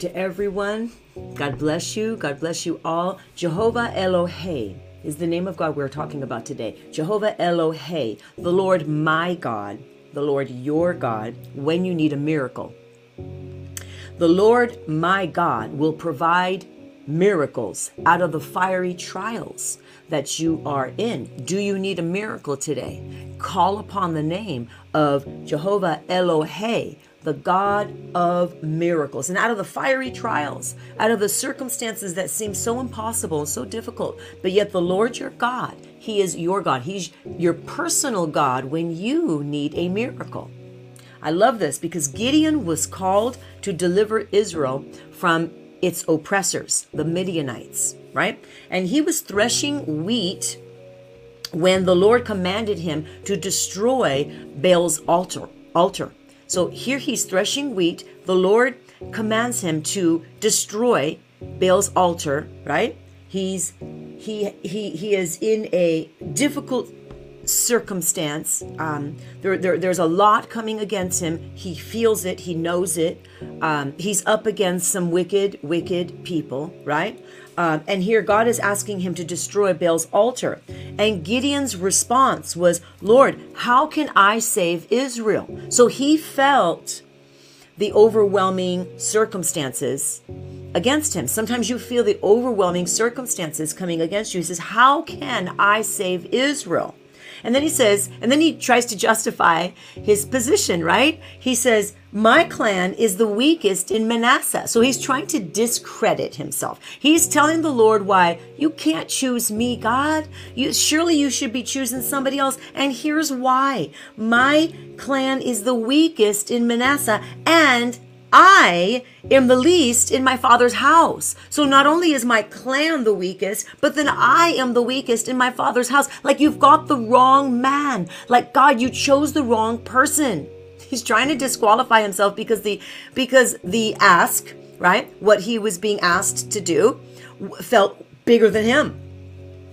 to everyone. God bless you. God bless you all. Jehovah Elohe is the name of God we're talking about today. Jehovah Elohe, the Lord my God, the Lord your God, when you need a miracle. The Lord my God will provide miracles out of the fiery trials that you are in. Do you need a miracle today? Call upon the name of Jehovah Elohe, the God of miracles. And out of the fiery trials, out of the circumstances that seem so impossible and so difficult, but yet the Lord your God, He is your God. He's your personal God when you need a miracle. I love this because Gideon was called to deliver Israel from its oppressors, the Midianites, right? And he was threshing wheat when the Lord commanded him to destroy Baal's altar. Altar. So here he's threshing wheat. The Lord commands him to destroy Baal's altar, right? He's he he he is in a difficult circumstance. Um, there, there, there's a lot coming against him. He feels it. He knows it. Um, he's up against some wicked, wicked people, right? Um, and here God is asking him to destroy Baal's altar. And Gideon's response was, Lord, how can I save Israel? So he felt the overwhelming circumstances against him. Sometimes you feel the overwhelming circumstances coming against you. He says, How can I save Israel? And then he says, and then he tries to justify his position, right? He says, My clan is the weakest in Manasseh. So he's trying to discredit himself. He's telling the Lord why you can't choose me, God. You surely you should be choosing somebody else. And here's why. My clan is the weakest in Manasseh, and I am the least in my father's house. So not only is my clan the weakest, but then I am the weakest in my father's house. Like you've got the wrong man. Like God, you chose the wrong person. He's trying to disqualify himself because the because the ask, right? What he was being asked to do felt bigger than him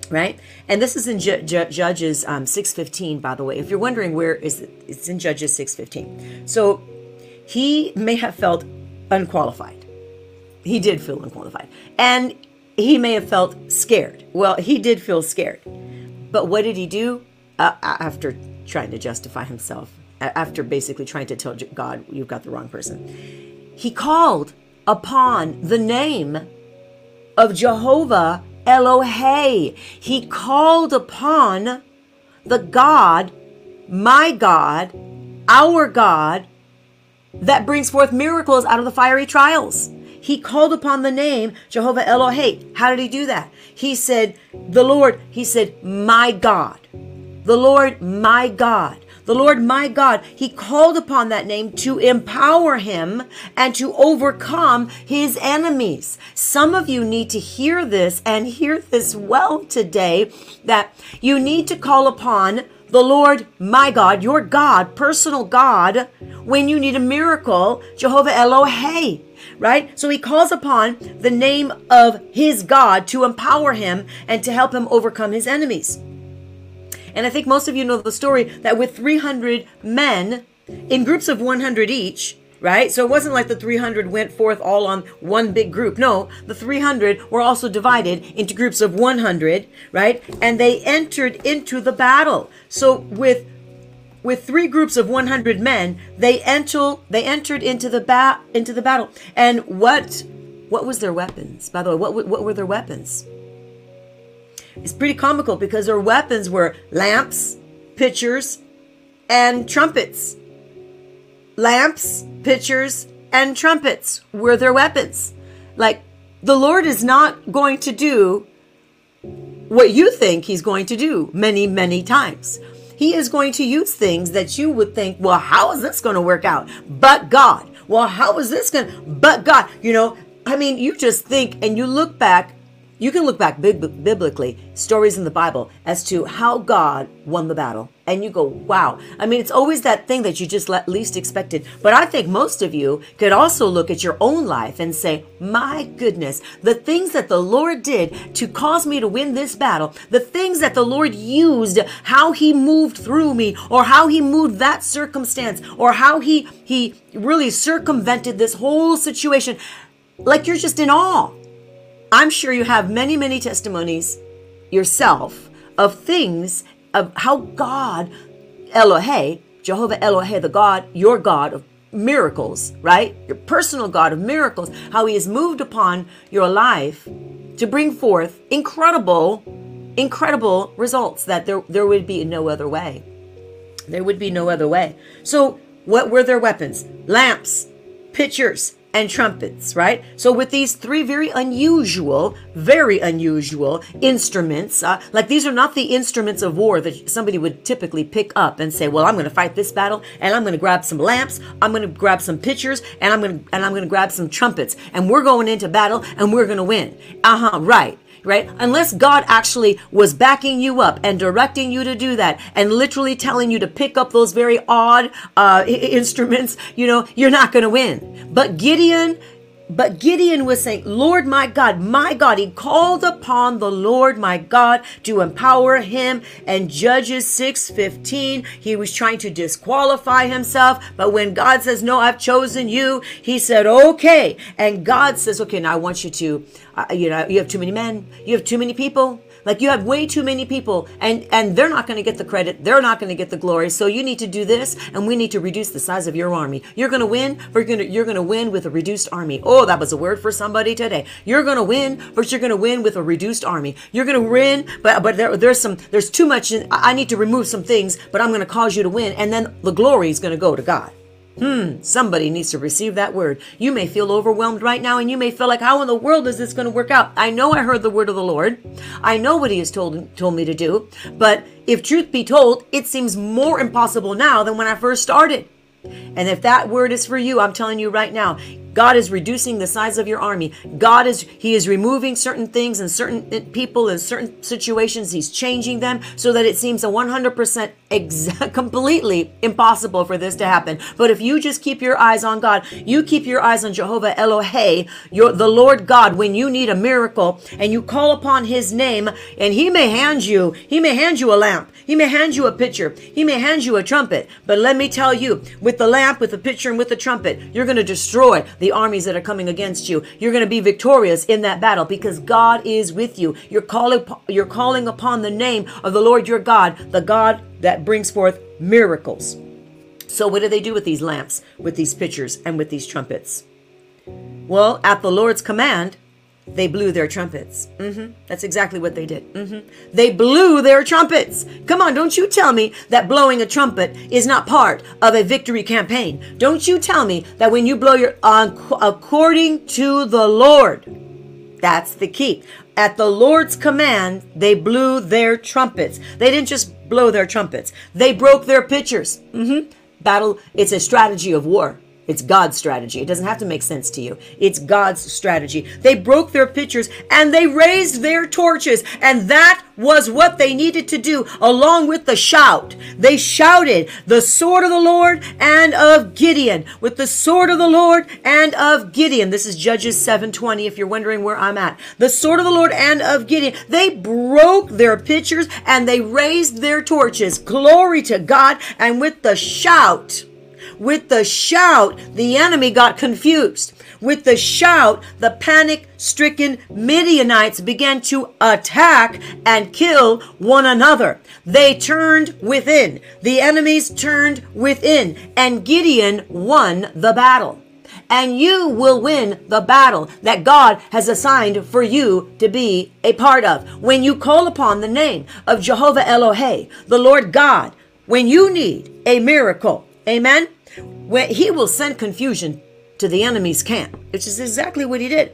right and this is in Ju- Ju- judges um, 615 by the way if you're wondering where is it it's in judges 615 so he may have felt unqualified. He did feel unqualified. And he may have felt scared. Well, he did feel scared. But what did he do uh, after trying to justify himself? After basically trying to tell God, you've got the wrong person. He called upon the name of Jehovah Elohe. He called upon the God, my God, our God, that brings forth miracles out of the fiery trials. He called upon the name Jehovah Elohe. How did he do that? He said, The Lord, he said, My God. The Lord, my God. The Lord, my God. He called upon that name to empower him and to overcome his enemies. Some of you need to hear this and hear this well today that you need to call upon the Lord, my God, your God, personal God, when you need a miracle, Jehovah Elohe, right? So he calls upon the name of his God to empower him and to help him overcome his enemies. And I think most of you know the story that with 300 men in groups of 100 each, right? So it wasn't like the 300 went forth all on one big group. No, the 300 were also divided into groups of 100, right? And they entered into the battle. So with with three groups of 100 men, they enter they entered into the bat into the battle. And what what was their weapons? By the way, what what were their weapons? It's pretty comical because their weapons were lamps, pitchers, and trumpets lamps, pitchers, and trumpets were their weapons. Like, the Lord is not going to do what you think He's going to do many, many times. He is going to use things that you would think, well, how is this going to work out? But God. Well, how is this going to, but God, you know, I mean, you just think and you look back you can look back biblically, stories in the Bible, as to how God won the battle. And you go, wow. I mean, it's always that thing that you just least expected. But I think most of you could also look at your own life and say, my goodness, the things that the Lord did to cause me to win this battle, the things that the Lord used, how he moved through me, or how he moved that circumstance, or how he, he really circumvented this whole situation like you're just in awe. I'm sure you have many, many testimonies yourself of things of how God, Elohe, Jehovah Elohe, the God, your God of miracles, right? Your personal God of miracles, how He has moved upon your life to bring forth incredible, incredible results that there, there would be no other way. There would be no other way. So, what were their weapons? Lamps, pitchers, and trumpets, right? So, with these three very unusual, very unusual instruments, uh, like these are not the instruments of war that somebody would typically pick up and say, "Well, I'm going to fight this battle, and I'm going to grab some lamps, I'm going to grab some pitchers, and I'm going and I'm going to grab some trumpets, and we're going into battle, and we're going to win." Uh huh. Right right? Unless God actually was backing you up and directing you to do that and literally telling you to pick up those very odd uh, instruments, you know, you're not going to win. But Gideon but Gideon was saying, Lord my God, my God. He called upon the Lord my God to empower him. And Judges 6:15, he was trying to disqualify himself. But when God says, No, I've chosen you, he said, Okay. And God says, Okay, now I want you to, uh, you know, you have too many men, you have too many people. Like you have way too many people and and they're not going to get the credit. They're not going to get the glory. So you need to do this and we need to reduce the size of your army. You're going to win, we're going to you're going to win with a reduced army. Oh, that was a word for somebody today. You're going to win, but you're going to win with a reduced army. You're going to win, but but there, there's some there's too much I need to remove some things, but I'm going to cause you to win and then the glory is going to go to God. Hmm, somebody needs to receive that word. You may feel overwhelmed right now and you may feel like, how in the world is this going to work out? I know I heard the word of the Lord. I know what he has told, told me to do. But if truth be told, it seems more impossible now than when I first started. And if that word is for you, I'm telling you right now, God is reducing the size of your army. God is He is removing certain things and certain people and certain situations. He's changing them so that it seems a 100% exact, completely impossible for this to happen. But if you just keep your eyes on God, you keep your eyes on Jehovah Elohe, your the Lord God, when you need a miracle and you call upon His name, and He may hand you, He may hand you a lamp, He may hand you a pitcher, He may hand you a trumpet. But let me tell you, with the lamp, with the pitcher, and with the trumpet, you're going to destroy the the armies that are coming against you. You're going to be victorious in that battle because God is with you. You're calling you're calling upon the name of the Lord your God, the God that brings forth miracles. So what do they do with these lamps, with these pitchers, and with these trumpets? Well, at the Lord's command, they blew their trumpets. Mm-hmm. That's exactly what they did. Mm-hmm. They blew their trumpets. Come on, don't you tell me that blowing a trumpet is not part of a victory campaign. Don't you tell me that when you blow your uh, according to the Lord, that's the key. At the Lord's command, they blew their trumpets. They didn't just blow their trumpets. They broke their pitchers. Mm-hmm. Battle. It's a strategy of war. It's God's strategy. It doesn't have to make sense to you. It's God's strategy. They broke their pitchers and they raised their torches. And that was what they needed to do along with the shout. They shouted the sword of the Lord and of Gideon with the sword of the Lord and of Gideon. This is Judges 720 if you're wondering where I'm at. The sword of the Lord and of Gideon. They broke their pitchers and they raised their torches. Glory to God. And with the shout, with the shout, the enemy got confused. With the shout, the panic stricken Midianites began to attack and kill one another. They turned within. The enemies turned within, and Gideon won the battle. And you will win the battle that God has assigned for you to be a part of. When you call upon the name of Jehovah Elohe, the Lord God, when you need a miracle, amen where he will send confusion to the enemy's camp, which is exactly what he did.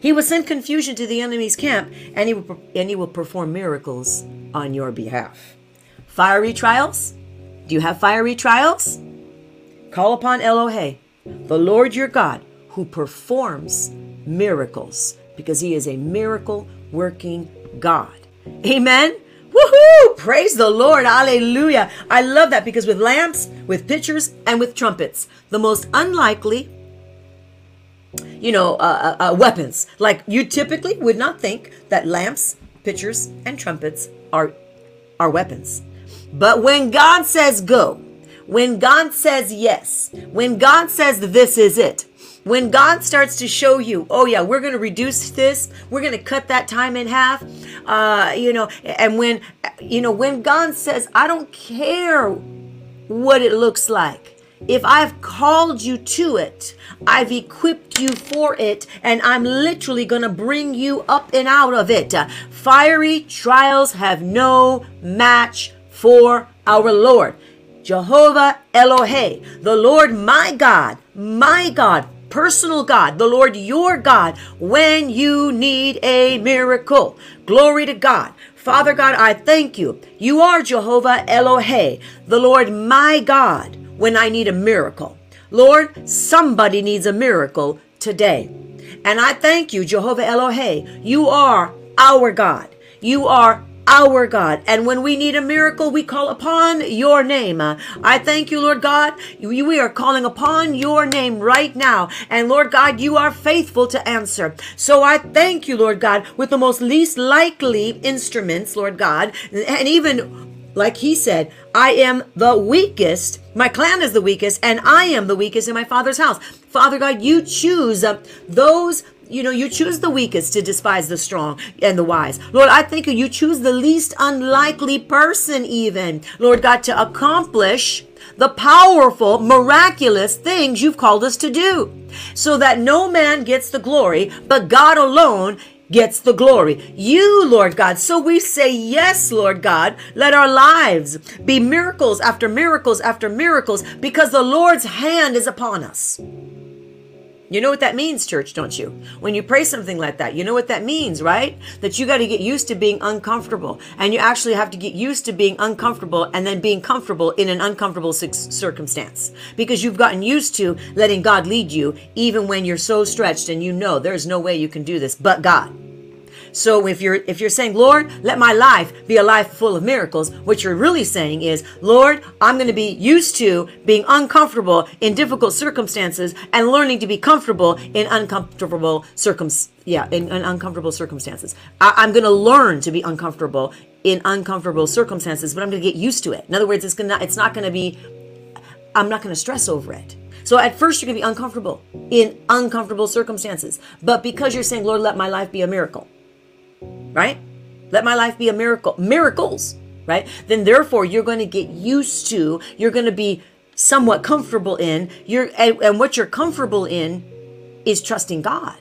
He will send confusion to the enemy's camp and he will, and he will perform miracles on your behalf. Fiery trials? Do you have fiery trials? Call upon Elohe, the Lord your God, who performs miracles because he is a miracle working God. Amen. Woohoo! Praise the Lord. Hallelujah. I love that because with lamps, with pitchers, and with trumpets, the most unlikely, you know, uh, uh, uh, weapons. Like you typically would not think that lamps, pitchers, and trumpets are are weapons. But when God says go, when God says yes, when God says this is it, when God starts to show you, oh yeah, we're going to reduce this, we're going to cut that time in half, uh, you know, and when, you know, when God says, I don't care what it looks like. If I've called you to it, I've equipped you for it, and I'm literally going to bring you up and out of it. Fiery trials have no match for our Lord. Jehovah Elohe, the Lord my God, my God, personal God, the Lord your God, when you need a miracle. Glory to God. Father God, I thank you. You are Jehovah Elohe, the Lord my God, when I need a miracle. Lord, somebody needs a miracle today. And I thank you, Jehovah Elohe. You are our God. You are our God. And when we need a miracle, we call upon your name. I thank you, Lord God. We are calling upon your name right now. And Lord God, you are faithful to answer. So I thank you, Lord God, with the most least likely instruments, Lord God, and even like he said, I am the weakest. My clan is the weakest, and I am the weakest in my father's house. Father God, you choose uh, those you know, you choose the weakest to despise the strong and the wise. Lord, I think you choose the least unlikely person, even, Lord God, to accomplish the powerful, miraculous things you've called us to do, so that no man gets the glory, but God alone gets the glory. You, Lord God. So we say, Yes, Lord God. Let our lives be miracles after miracles after miracles because the Lord's hand is upon us. You know what that means, church, don't you? When you pray something like that, you know what that means, right? That you got to get used to being uncomfortable. And you actually have to get used to being uncomfortable and then being comfortable in an uncomfortable circumstance. Because you've gotten used to letting God lead you even when you're so stretched and you know there's no way you can do this but God. So if you're if you're saying, "Lord, let my life be a life full of miracles," what you're really saying is, "Lord, I'm going to be used to being uncomfortable in difficult circumstances and learning to be comfortable in uncomfortable circum yeah, in, in uncomfortable circumstances. I, I'm going to learn to be uncomfortable in uncomfortable circumstances, but I'm going to get used to it. In other words, it's going to it's not going to be I'm not going to stress over it. So at first you're going to be uncomfortable in uncomfortable circumstances. But because you're saying, Lord, let my life be a miracle right? Let my life be a miracle, miracles, right? Then therefore you're going to get used to, you're going to be somewhat comfortable in, you're and, and what you're comfortable in is trusting God.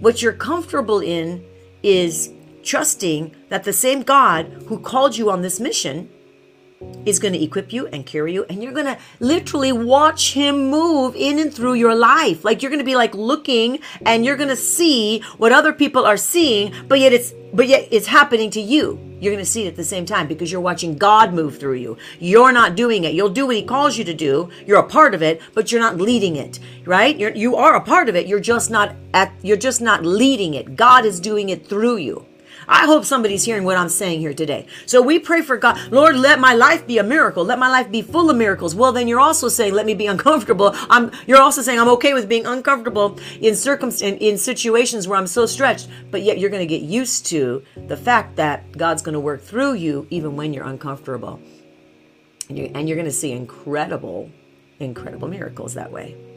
What you're comfortable in is trusting that the same God who called you on this mission is going to equip you and carry you and you're going to literally watch him move in and through your life like you're going to be like looking and you're going to see what other people are seeing but yet it's but yet it's happening to you you're going to see it at the same time because you're watching God move through you. You're not doing it. You'll do what He calls you to do. You're a part of it, but you're not leading it, right? You're, you are a part of it. You're just not at. You're just not leading it. God is doing it through you. I hope somebody's hearing what I'm saying here today. So we pray for God, Lord, let my life be a miracle. Let my life be full of miracles. Well, then you're also saying, let me be uncomfortable. I'm you're also saying I'm okay with being uncomfortable in circumstance in situations where I'm so stretched, but yet you're going to get used to the fact that God's going to work through you even when you're uncomfortable. And you're, and you're going to see incredible, incredible miracles that way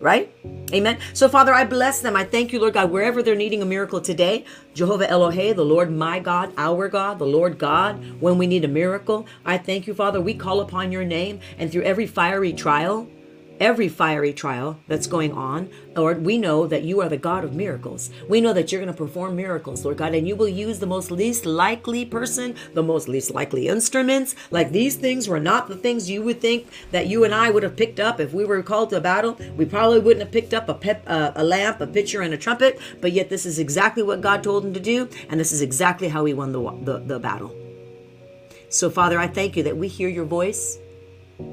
right? Amen. So, Father, I bless them. I thank you, Lord God, wherever they're needing a miracle today. Jehovah Elohe, the Lord my God, our God, the Lord God, when we need a miracle, I thank you, Father. We call upon your name, and through every fiery trial, every fiery trial that's going on, Lord, we know that you are the God of miracles. We know that you're going to perform miracles, Lord God, and you will use the most least likely person, the most least likely instruments. Like these things were not the things you would think that you and I would have picked up if we were called to a battle. We probably wouldn't have picked up a, pep, uh, a lamp, a pitcher, and a trumpet, but yet this is exactly what God told him to do, and this is exactly how he won the, the, the battle. So, Father, I thank you that we hear your voice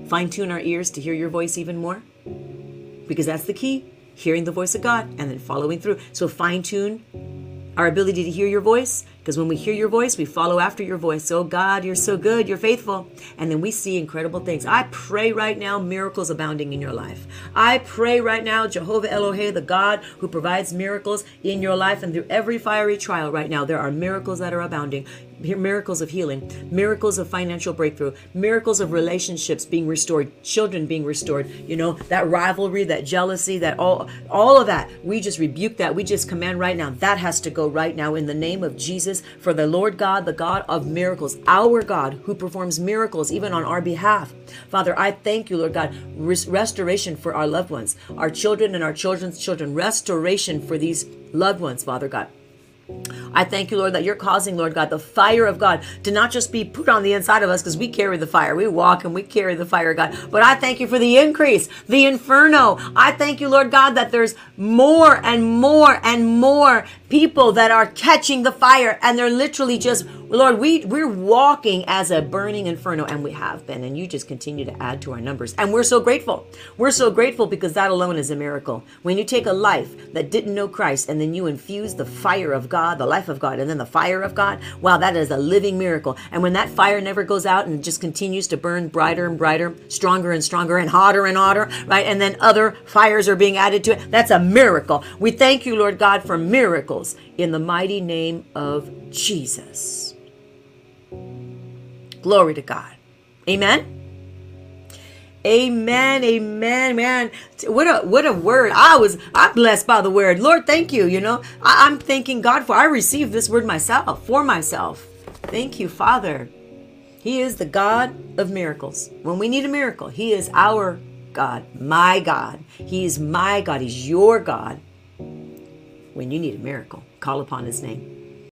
fine tune our ears to hear your voice even more because that's the key hearing the voice of God and then following through. So fine tune our ability to hear your voice Because when we hear your voice, we follow after your voice. Oh God, you're so good, you're faithful. And then we see incredible things. I pray right now, miracles abounding in your life. I pray right now, Jehovah Elohe, the God who provides miracles in your life and through every fiery trial right now, there are miracles that are abounding miracles of healing, miracles of financial breakthrough, miracles of relationships being restored, children being restored, you know, that rivalry, that jealousy, that all all of that. We just rebuke that. We just command right now. That has to go right now in the name of Jesus for the Lord God, the God of miracles, our God who performs miracles even on our behalf. Father, I thank you, Lord God, restoration for our loved ones, our children and our children's children, restoration for these loved ones, Father God. I thank you, Lord, that you're causing, Lord God, the fire of God to not just be put on the inside of us because we carry the fire. We walk and we carry the fire, God. But I thank you for the increase, the inferno. I thank you, Lord God, that there's more and more and more people that are catching the fire and they're literally just Lord, we we're walking as a burning inferno and we have been and you just continue to add to our numbers. And we're so grateful. We're so grateful because that alone is a miracle. When you take a life that didn't know Christ and then you infuse the fire of God, the life of God and then the fire of God, wow, that is a living miracle. And when that fire never goes out and just continues to burn brighter and brighter, stronger and stronger and hotter and hotter, right? And then other fires are being added to it. That's a miracle. We thank you, Lord God, for miracles in the mighty name of Jesus. Glory to God. Amen. Amen. Amen. Man, what a what a word. I was I'm blessed by the word. Lord, thank you. You know, I, I'm thanking God for I received this word myself for myself. Thank you, Father. He is the God of miracles. When we need a miracle, He is our God, my God. He is my God. He's your God. When you need a miracle, call upon His name.